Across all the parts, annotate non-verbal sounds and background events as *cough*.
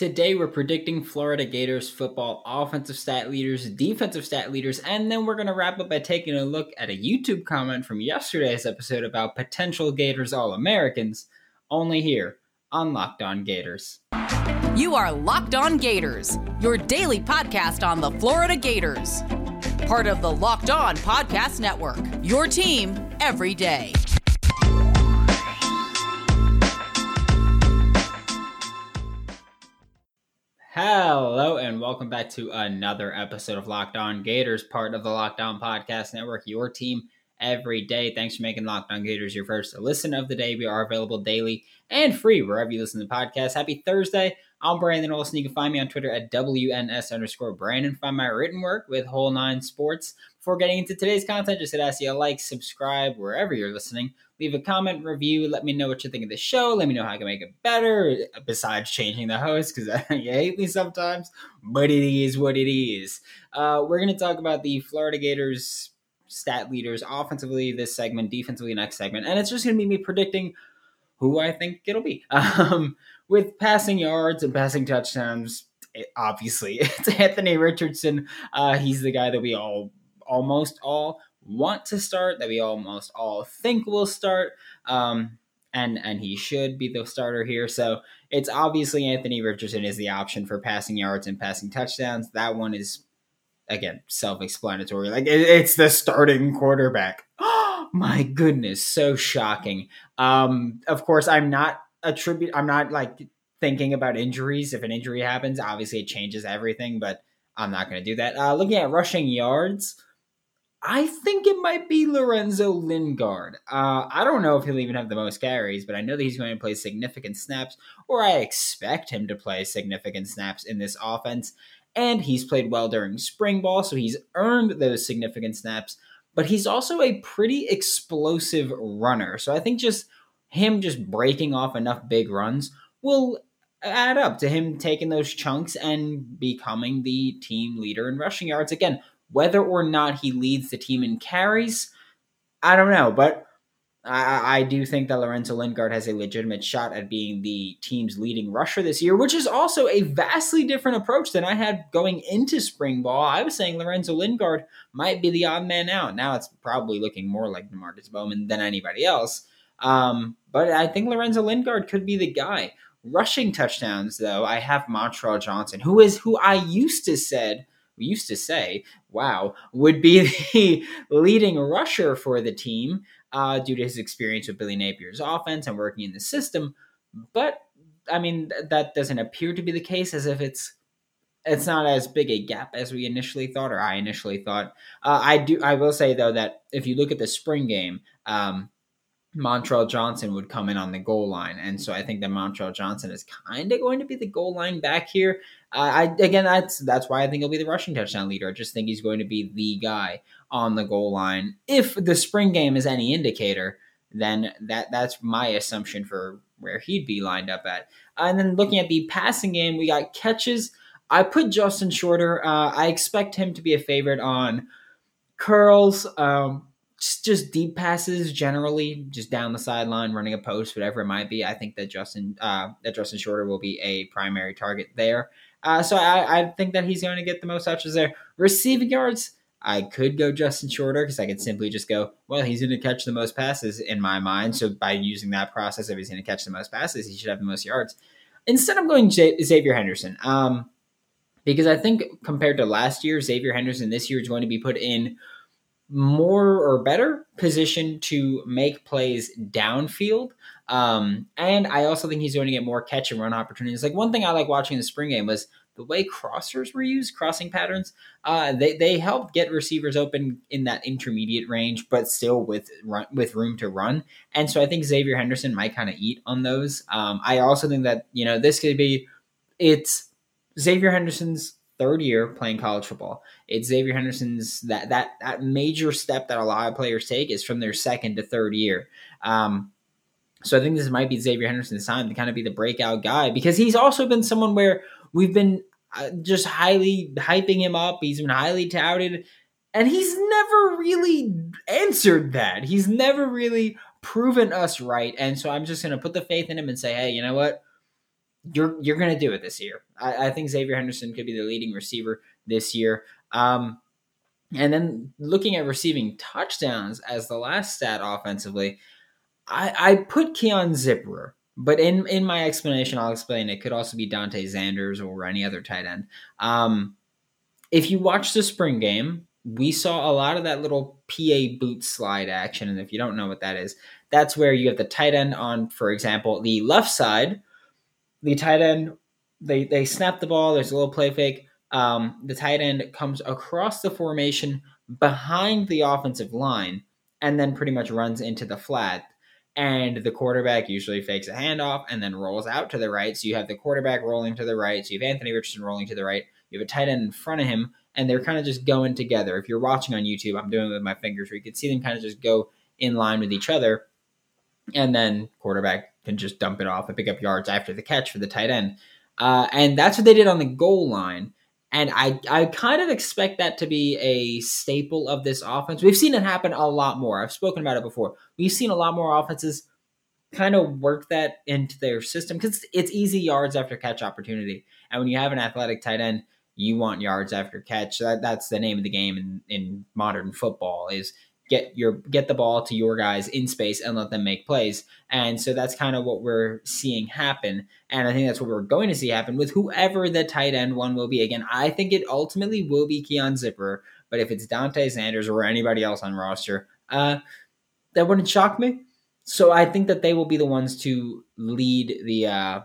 Today, we're predicting Florida Gators football offensive stat leaders, defensive stat leaders, and then we're going to wrap up by taking a look at a YouTube comment from yesterday's episode about potential Gators All Americans, only here on Locked On Gators. You are Locked On Gators, your daily podcast on the Florida Gators. Part of the Locked On Podcast Network, your team every day. Hello and welcome back to another episode of Locked On Gators, part of the Locked On Podcast Network, your team every day. Thanks for making Locked On Gators your first listen of the day. We are available daily and free wherever you listen to podcasts. Happy Thursday. I'm Brandon Olson. You can find me on Twitter at WNS underscore Brandon. Find my written work with Whole Nine Sports. Before getting into today's content, just hit ask you a like, subscribe wherever you're listening leave a comment, review, let me know what you think of the show. Let me know how I can make it better, besides changing the host, because you *laughs* hate me sometimes, but it is what it is. Uh, we're going to talk about the Florida Gators stat leaders offensively this segment, defensively next segment, and it's just going to be me predicting who I think it'll be. *laughs* Um, with passing yards and passing touchdowns, it, obviously, *laughs* it's Anthony Richardson. Uh, he's the guy that we all almost all want to start, that we almost all think will start. Um, and and he should be the starter here. So it's obviously Anthony Richardson is the option for passing yards and passing touchdowns. That one is again self-explanatory. Like it, it's the starting quarterback. Oh *gasps* my goodness, so shocking. Um, of course, I'm not attribute. I'm not like thinking about injuries. If an injury happens, obviously it changes everything. But I'm not going to do that. Uh, looking at rushing yards. I think it might be Lorenzo Lingard. Uh, I don't know if he'll even have the most carries, but I know that he's going to play significant snaps, or I expect him to play significant snaps in this offense. And he's played well during spring ball, so he's earned those significant snaps. But he's also a pretty explosive runner. So I think just him just breaking off enough big runs will add up to him taking those chunks and becoming the team leader in rushing yards. Again, whether or not he leads the team in carries, I don't know, but I, I, do think that Lorenzo Lingard has a legitimate shot at being the team's leading rusher this year, which is also a vastly different approach than I had going into spring ball. I was saying Lorenzo Lingard might be the odd man out. Now it's probably looking more like Demarkcus Bowman than anybody else. Um, but I think Lorenzo Lingard could be the guy. Rushing touchdowns, though, I have Montrell Johnson, who is who I used to said used to say, wow, would be *laughs* the leading rusher for the team uh, due to his experience with Billy Napier's offense and working in the system. But I mean, th- that doesn't appear to be the case, as if it's it's not as big a gap as we initially thought, or I initially thought. Uh, I do. I will say though that if you look at the spring game, um, Montrell Johnson would come in on the goal line, and so I think that Montrell Johnson is kind of going to be the goal line back here. Uh, I again, that's that's why I think he'll be the rushing touchdown leader. I just think he's going to be the guy on the goal line. If the spring game is any indicator, then that that's my assumption for where he'd be lined up at. and then looking at the passing game, we got catches. I put Justin Shorter. Uh, I expect him to be a favorite on curls. Um, just, just deep passes generally, just down the sideline, running a post, whatever it might be. I think that Justin uh, that Justin Shorter will be a primary target there. Uh, so I, I think that he's going to get the most touches there. Receiving yards, I could go Justin Shorter because I could simply just go, well, he's going to catch the most passes in my mind. So by using that process, if he's going to catch the most passes, he should have the most yards. Instead, I'm going Xavier Henderson. Um, because I think compared to last year, Xavier Henderson this year is going to be put in more or better position to make plays downfield. Um, and I also think he's going to get more catch and run opportunities. Like one thing I like watching the spring game was the way crossers were used, crossing patterns. Uh, they they help get receivers open in that intermediate range, but still with run, with room to run. And so I think Xavier Henderson might kind of eat on those. Um, I also think that you know this could be it's Xavier Henderson's third year playing college football. It's Xavier Henderson's that that that major step that a lot of players take is from their second to third year. Um, so I think this might be Xavier Henderson's time to kind of be the breakout guy because he's also been someone where we've been uh, just highly hyping him up. He's been highly touted, and he's never really answered that. He's never really proven us right. And so I'm just going to put the faith in him and say, hey, you know what? You're you're going to do it this year. I, I, think Xavier Henderson could be the leading receiver this year. Um, and then looking at receiving touchdowns as the last stat offensively, I, I put Keon Zipperer, but in in my explanation, I'll explain it could also be Dante Zanders or any other tight end. Um, if you watch the spring game, we saw a lot of that little PA boot slide action. And if you don't know what that is, that's where you have the tight end on, for example, the left side. The tight end, they, they snap the ball, there's a little play fake. Um, the tight end comes across the formation behind the offensive line and then pretty much runs into the flat. And the quarterback usually fakes a handoff and then rolls out to the right. So you have the quarterback rolling to the right. So you have Anthony Richardson rolling to the right. You have a tight end in front of him and they're kind of just going together. If you're watching on YouTube, I'm doing it with my fingers where you can see them kind of just go in line with each other. And then quarterback can just dump it off and pick up yards after the catch for the tight end. Uh, and that's what they did on the goal line. And I, I kind of expect that to be a staple of this offense. We've seen it happen a lot more. I've spoken about it before. We've seen a lot more offenses kind of work that into their system because it's easy yards after catch opportunity. And when you have an athletic tight end, you want yards after catch. That, that's the name of the game in, in modern football is get your get the ball to your guys in space and let them make plays. And so that's kind of what we're seeing happen. And I think that's what we're going to see happen with whoever the tight end one will be. Again, I think it ultimately will be Keon Zipper, but if it's Dante Zanders or anybody else on roster, uh, that wouldn't shock me. So I think that they will be the ones to lead the uh,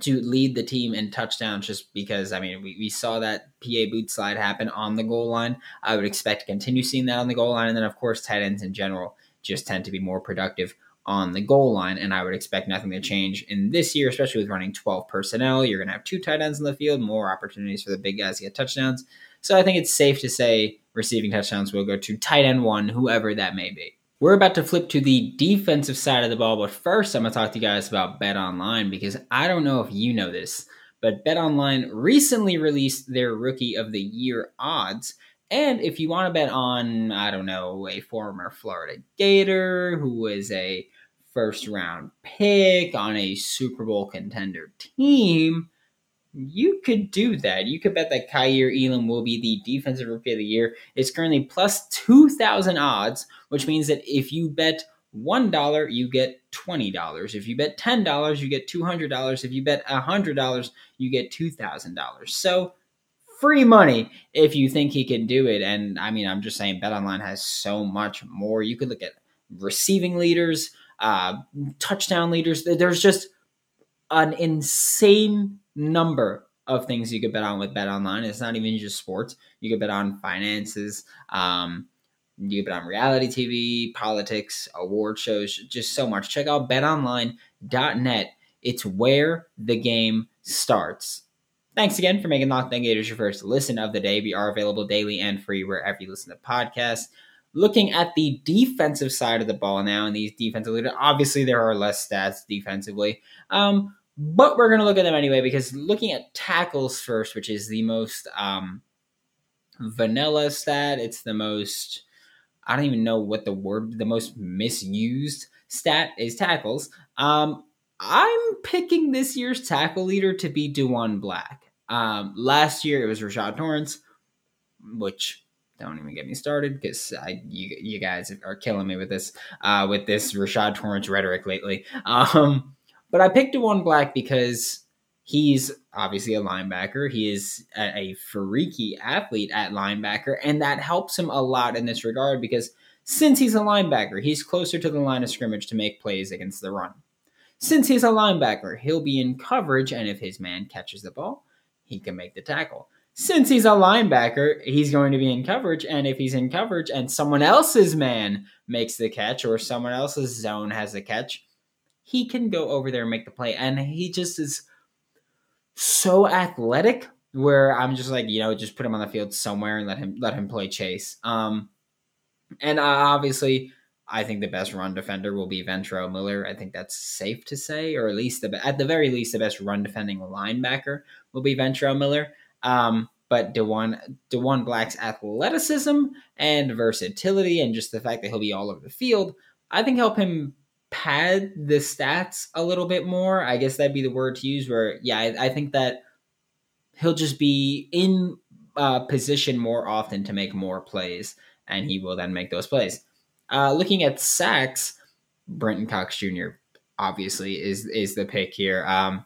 to lead the team in touchdowns just because, I mean, we, we saw that PA boot slide happen on the goal line. I would expect to continue seeing that on the goal line. And then, of course, tight ends in general just tend to be more productive on the goal line. And I would expect nothing to change in this year, especially with running 12 personnel. You're going to have two tight ends in the field, more opportunities for the big guys to get touchdowns. So I think it's safe to say receiving touchdowns will go to tight end one, whoever that may be. We're about to flip to the defensive side of the ball, but first I'm going to talk to you guys about Bet Online because I don't know if you know this, but Bet Online recently released their Rookie of the Year odds. And if you want to bet on, I don't know, a former Florida Gator who was a first round pick on a Super Bowl contender team, you could do that. You could bet that Kaiir Elam will be the defensive rookie of the year. It's currently plus 2,000 odds, which means that if you bet $1, you get $20. If you bet $10, you get $200. If you bet $100, you get $2,000. So free money if you think he can do it. And I mean, I'm just saying, BetOnline has so much more. You could look at receiving leaders, uh, touchdown leaders. There's just an insane number of things you could bet on with Bet Online. It's not even just sports. You could bet on finances. Um, you could bet on reality TV, politics, award shows, just so much. Check out betonline.net. It's where the game starts. Thanks again for making Locked On Gators your first listen of the day. We are available daily and free wherever you listen to podcasts. Looking at the defensive side of the ball now, and these defensive leaders, obviously there are less stats defensively. Um, but we're going to look at them anyway because looking at tackles first, which is the most um, vanilla stat, it's the most, I don't even know what the word, the most misused stat is tackles. Um, I'm picking this year's tackle leader to be Diwun Black. Um, last year it was Rashad Torrence, which don't even get me started because you you guys are killing me with this uh, with this Rashad Torrence rhetoric lately. *laughs* Um, but I picked Diwun Black because he's obviously a linebacker. He is a, a freaky athlete at linebacker, and that helps him a lot in this regard because since he's a linebacker, he's closer to the line of scrimmage to make plays against the run. Since he's a linebacker, he'll be in coverage, and if his man catches the ball, he can make the tackle. Since he's a linebacker, he's going to be in coverage, and if he's in coverage and someone else's man makes the catch or someone else's zone has a catch, he can go over there and make the play. And he just is so athletic where I'm just like, you know, just put him on the field somewhere and let him let him play chase. Um, and obviously, I think the best run defender will be Ventrell Miller. I think that's safe to say, or at least the at the very least, the best run defending linebacker will be Ventrell Miller. Um, but Diwun Diwun Black's athleticism and versatility, and just the fact that he'll be all over the field, I think help him pad the stats a little bit more. I guess that'd be the word to use. Where yeah, I, I think that he'll just be in uh, position more often to make more plays, and he will then make those plays. Uh, looking at sacks, Brenton Cox Jr. obviously is is the pick here. Um,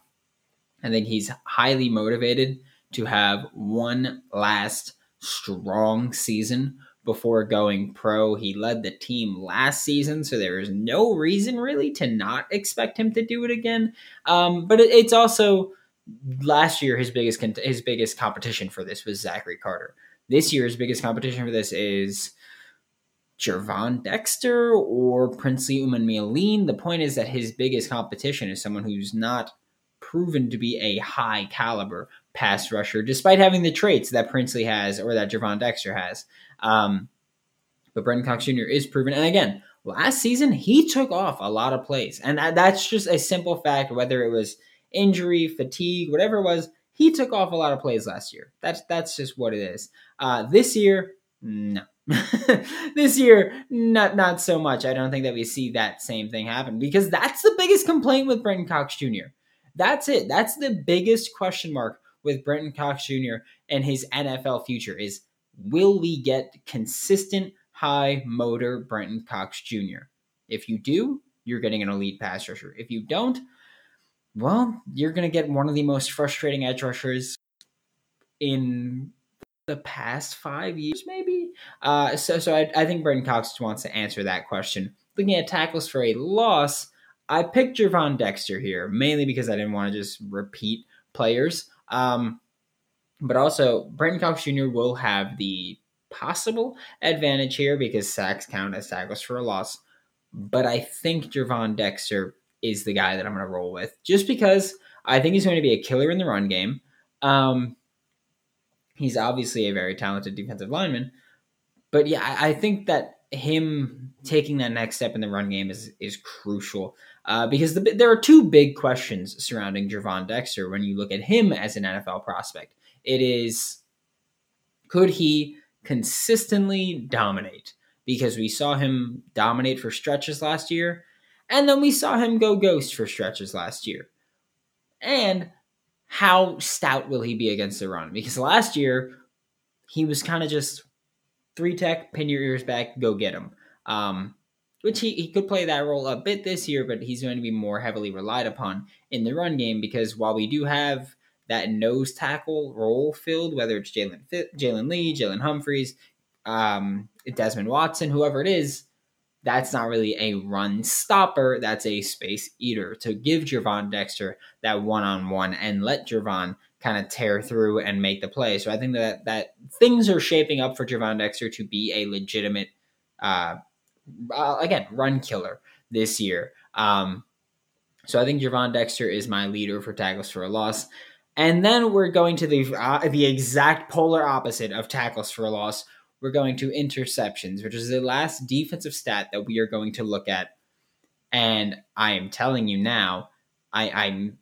I think he's highly motivated to have one last strong season before going pro. He led the team last season, so there is no reason really to not expect him to do it again. Um, but it, it's also last year his biggest his biggest competition for this was Zachary Carter. This year's biggest competition for this is Gervon Dexter or Princely Umanmielen. The point is that his biggest competition is someone who's not proven to be a high caliber pass rusher, despite having the traits that Princely has or that Gervon Dexter has. Um, but Brenton Cox Jr. is proven. And again, last season, he took off a lot of plays. And that's just a simple fact, whether it was injury, fatigue, whatever it was, he took off a lot of plays last year. That's that's just what it is. Uh, this year, no. *laughs* this year, not not so much. I don't think that we see that same thing happen because that's the biggest complaint with Brenton Cox Jr. That's it. That's the biggest question mark with Brenton Cox Jr. and his NFL future is will we get consistent high motor Brenton Cox Jr.? If you do, you're getting an elite pass rusher. If you don't, well, you're going to get one of the most frustrating edge rushers in the past five years, maybe. Uh, so, so I, I think Brenton Cox wants to answer that question. Looking at tackles for a loss, I picked Gervon Dexter here mainly because I didn't want to just repeat players. Um, but also, Brenton Cox Jr. will have the possible advantage here because sacks count as tackles for a loss. But I think Gervon Dexter is the guy that I'm going to roll with just because I think he's going to be a killer in the run game. Um, he's obviously a very talented defensive lineman. But yeah, I, I think that him taking that next step in the run game is is crucial uh, because the, there are two big questions surrounding Gervon Dexter when you look at him as an NFL prospect. It is could he consistently dominate? Because we saw him dominate for stretches last year, and then we saw him go ghost for stretches last year. And how stout will he be against the run? Because last year, he was kind of just three tech, pin your ears back, go get him. Um, which he, he could play that role a bit this year, but he's going to be more heavily relied upon in the run game because while we do have that nose tackle role filled, whether it's Jalen Jalen Lee, Jalen Humphreys, um, Desmond Watson, whoever it is, that's not really a run stopper. That's a space eater to give Gervon Dexter that one on one and let Gervon kind of tear through and make the play. So I think that that things are shaping up for Gervon Dexter to be a legitimate, uh, uh, again, run killer this year. Um, so I think Gervon Dexter is my leader for tackles for a loss. And then we're going to the uh, the exact polar opposite of tackles for a loss. We're going to interceptions, which is the last defensive stat that we are going to look at. And I am telling you now, I, I'm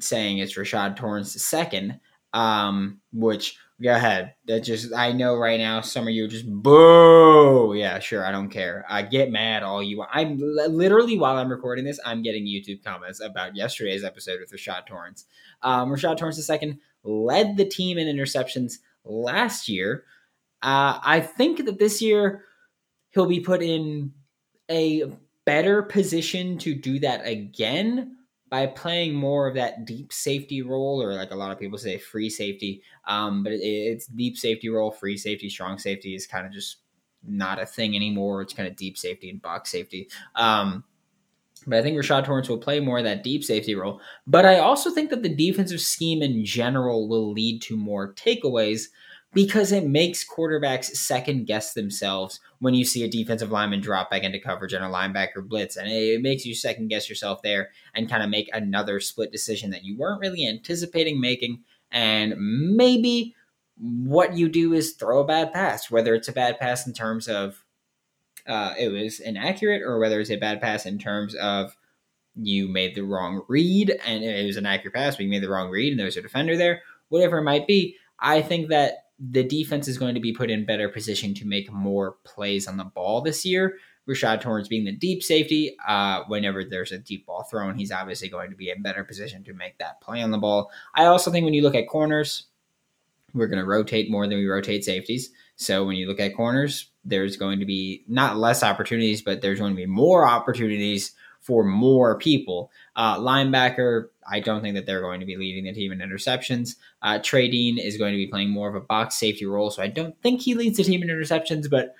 saying it's Rashad Torrence second, um, which go ahead. That just I know right now some of you just boo. Yeah, sure, I don't care. I get mad all you want. I'm literally while I'm recording this, I'm getting YouTube comments about yesterday's episode with Rashad Torrence. Um, Rashad Torrence II led the team in interceptions last year. Uh, I think that this year he'll be put in a better position to do that again by playing more of that deep safety role, or like a lot of people say, free safety. Um, but it, it's deep safety role, free safety, strong safety is kind of just not a thing anymore. It's kind of deep safety and box safety. Um, but I think Rashad Torrence will play more of that deep safety role. But I also think that the defensive scheme in general will lead to more takeaways because it makes quarterbacks second guess themselves when you see a defensive lineman drop back into coverage and a linebacker blitz. And it makes you second guess yourself there and kind of make another split decision that you weren't really anticipating making. And maybe what you do is throw a bad pass, whether it's a bad pass in terms of uh, it was inaccurate or whether it's a bad pass in terms of you made the wrong read and it was an accurate pass, but you made the wrong read and there was a defender there, whatever it might be. I think that the defense is going to be put in better position to make more plays on the ball this year. Rashad Torrence being the deep safety. Uh, whenever there's a deep ball thrown, he's obviously going to be in better position to make that play on the ball. I also think when you look at corners, we're going to rotate more than we rotate safeties. So when you look at corners, there's going to be not less opportunities, but there's going to be more opportunities for more people. Uh, linebacker, I don't think that they're going to be leading the team in interceptions. Uh, Trey Dean is going to be playing more of a box safety role, so I don't think he leads the team in interceptions, but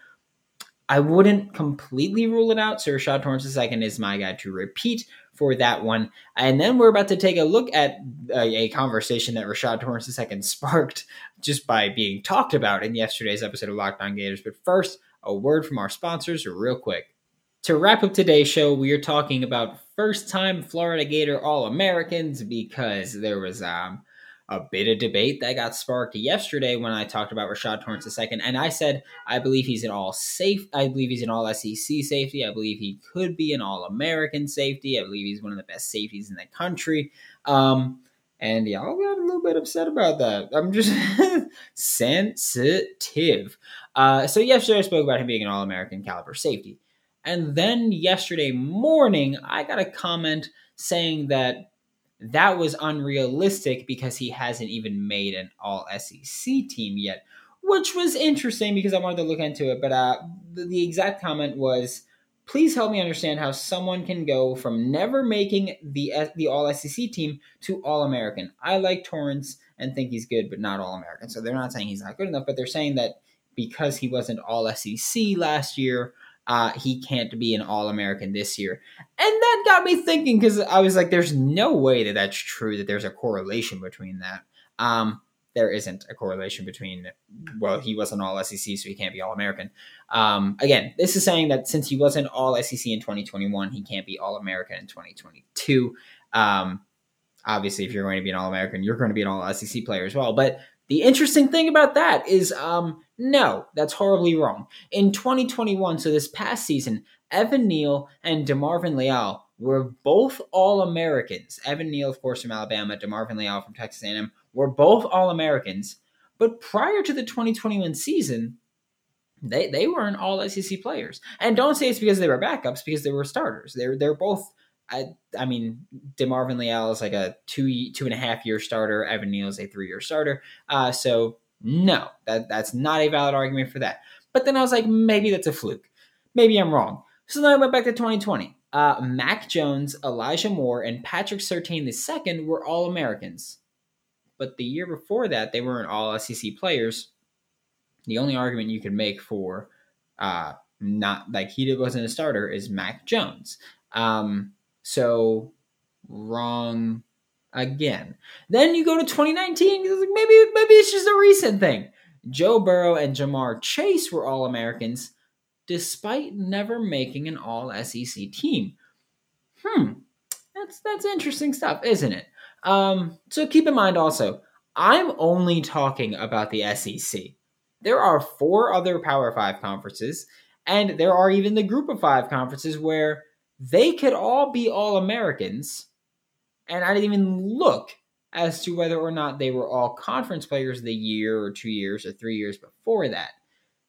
I wouldn't completely rule it out. So Rashad Torrence II is my guy to repeat for that one. And then we're about to take a look at a, a conversation that Rashad Torrence II *laughs* sparked just by being talked about in yesterday's episode of Locked On Gators. But first, a word from our sponsors, real quick. To wrap up today's show, we are talking about first time Florida Gator All Americans because there was um, a bit of debate that got sparked yesterday when I talked about Rashad Torrence II. And I said, I believe he's an all safe, I believe he's an all SEC safety. I believe he could be an all American safety. I believe he's one of the best safeties in the country. Um, and y'all got a little bit upset about that. I'm just *laughs* sensitive. Uh, so yesterday I spoke about him being an all American caliber safety. And then yesterday morning, I got a comment saying that that was unrealistic because he hasn't even made an all SEC team yet, which was interesting because I wanted to look into it. But uh, the, the exact comment was please help me understand how someone can go from never making the the all SEC team to all American. I like Torrence and think he's good, but not all American. So they're not saying he's not good enough, but they're saying that because he wasn't all SEC last year, uh, he can't be an All American this year. And that got me thinking because I was like, there's no way that that's true, that there's a correlation between that. Um, there isn't a correlation between, well, he wasn't All SEC, so he can't be All American. Um, again, this is saying that since he wasn't All SEC in 2021, he can't be All American in 2022. Um, obviously, if you're going to be an All American, you're going to be an All SEC player as well. But the interesting thing about that is um, no, that's horribly wrong. In 2021, so this past season, Evan Neal and DeMarvin Leal were both All Americans. Evan Neal, of course, from Alabama, DeMarvin Leal from Texas A&M were both All Americans. But prior to the 2021 season, they they weren't all SEC players. And don't say it's because they were backups, because they were starters. They're they're both I I mean, DeMarvin Leal is like a two two and a half year starter. Evan Neal is a three year starter. Uh, so no, that that's not a valid argument for that. But then I was like, maybe that's a fluke. Maybe I'm wrong. So then I went back to 2020. Uh, Mac Jones, Elijah Moore, and Patrick Surtain II were all Americans. But the year before that, they weren't all SEC players. The only argument you could make for uh, not like he wasn't a starter is Mac Jones. Um, so wrong again. Then you go to 2019. Maybe maybe it's just a recent thing. Joe Burrow and Ja'Marr Chase were all Americans, despite never making an All SEC team. Hmm, that's that's interesting stuff, isn't it? Um, so keep in mind also, I'm only talking about the SEC. There are four other Power Five conferences, and there are even the Group of Five conferences where they could all be All Americans, and I didn't even look as to whether or not they were all conference players the year or two years or three years before that.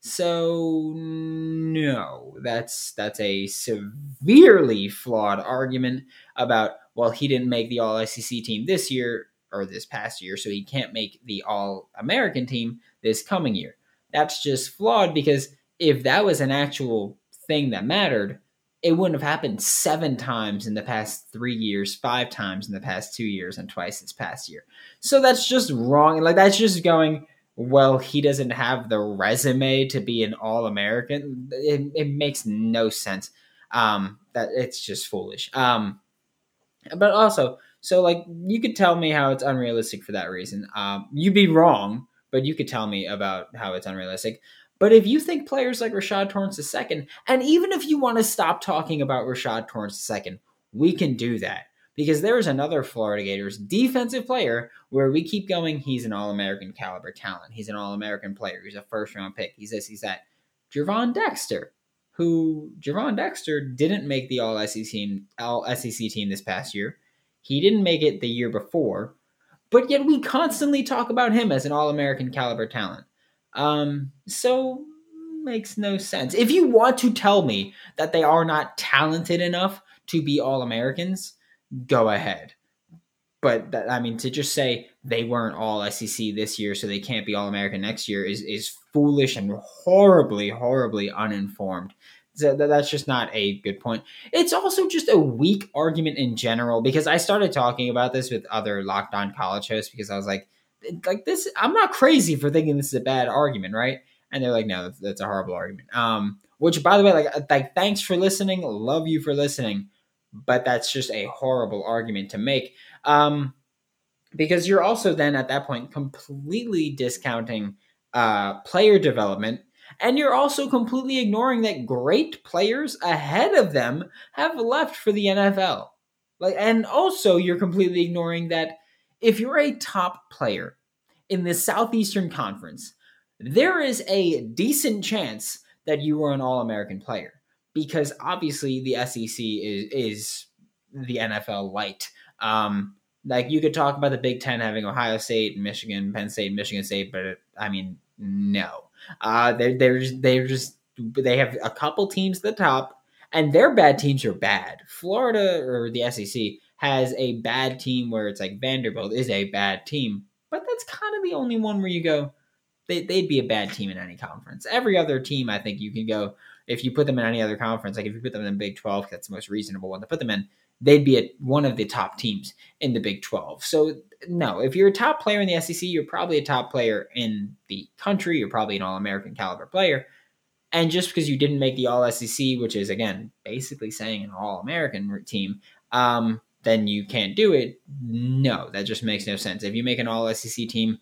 So no, that's that's a severely flawed argument about well he didn't make the all SEC team this year or this past year, so he can't make the all American team this coming year. That's just flawed because if that was an actual thing that mattered, it wouldn't have happened seven times in the past three years, five times in the past two years, and twice this past year. So that's just wrong. Like that's just going. Well, he doesn't have the resume to be an All American. It, it makes no sense. Um, that it's just foolish. Um, but also, so like you could tell me how it's unrealistic for that reason. Um, you'd be wrong, but you could tell me about how it's unrealistic. But if you think players like Rashad Torrence II, and even if you want to stop talking about Rashad Torrence II, we can do that. Because there is another Florida Gators defensive player where we keep going, he's an All American caliber talent. He's an All American player. He's a first round pick. He's this, he's that. Gervon Dexter, who Gervon Dexter didn't make the All SEC team, All SEC team this past year. He didn't make it the year before, but yet we constantly talk about him as an All American caliber talent. Um, so makes no sense. If you want to tell me that they are not talented enough to be All Americans, go ahead. But that, I mean, to just say they weren't All SEC this year, so they can't be All American next year, is is foolish and horribly, horribly uninformed. That's just not a good point. It's also just a weak argument in general because I started talking about this with other Locked On college hosts because I was like, like this. I'm not crazy for thinking this is a bad argument, right? And they're like, no, that's, that's a horrible argument. Um, which by the way, like, like thanks for listening, love you for listening, but that's just a horrible argument to make. Um, because you're also then at that point completely discounting uh, player development and you're also completely ignoring that great players ahead of them have left for the NFL. Like and also you're completely ignoring that if you're a top player in the Southeastern Conference, there is a decent chance that you are an All-American player because obviously the SEC is is the NFL light. Um, like you could talk about the Big Ten having Ohio State, Michigan, Penn State, Michigan State, but I mean, no. Uh, they're they're just, they're just they have a couple teams at the top, and their bad teams are bad. Florida or the SEC has a bad team where it's like Vanderbilt is a bad team, but that's kind of the only one where you go, they, they'd be a bad team in any conference. Every other team, I think you can go if you put them in any other conference, like if you put them in Big Twelve, that's the most reasonable one to put them in. They'd be a, one of the top teams in the Big Twelve. So no, if you're a top player in the SEC, you're probably a top player in the country. You're probably an All American caliber player. And just because you didn't make the All SEC, which is again basically saying an All American team, um, then you can't do it. No, that just makes no sense. If you make an All SEC team,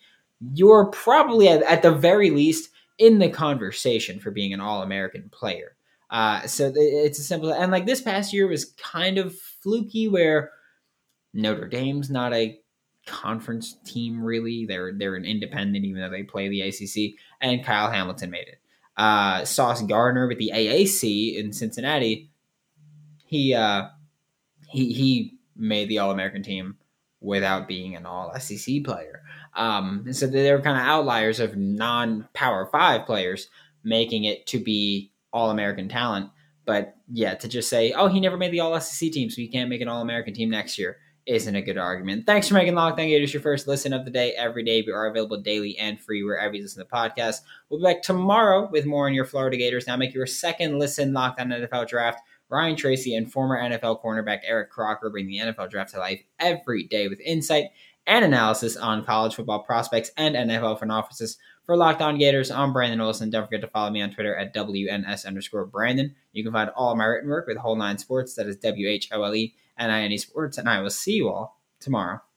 you're probably at, at, the very least in the conversation for being an All American player. Uh, so it's a simple and like this past year was kind of fluky where Notre Dame's not a conference team really. They're they're an independent even though they play the ACC. And Kyle Hamilton made it. Uh, Sauce Gardner with the AAC in Cincinnati. He uh, he he made the All American team without being an All SEC player. Um, so they were kind of outliers of non Power Five players making it to be All American talent. But yeah, to just say, oh, he never made the All SEC team, so he can't make an All American team next year isn't a good argument. Thanks for making Locked On Gators your first listen of the day every day. We are available daily and free wherever you listen to the podcast. We'll be back tomorrow with more on your Florida Gators. Now make your second listen Locked On NFL Draft. Ryan Tracy and former NFL cornerback Eric Crocker bring the NFL Draft to life every day with insight and analysis on college football prospects and NFL front offices. For Locked On Gators, I'm Brandon Olson. Don't forget to follow me on Twitter at WNS underscore Brandon. You can find all of my written work with Whole Nine Sports. That is W H O L E and I any sports, and I will see you all tomorrow.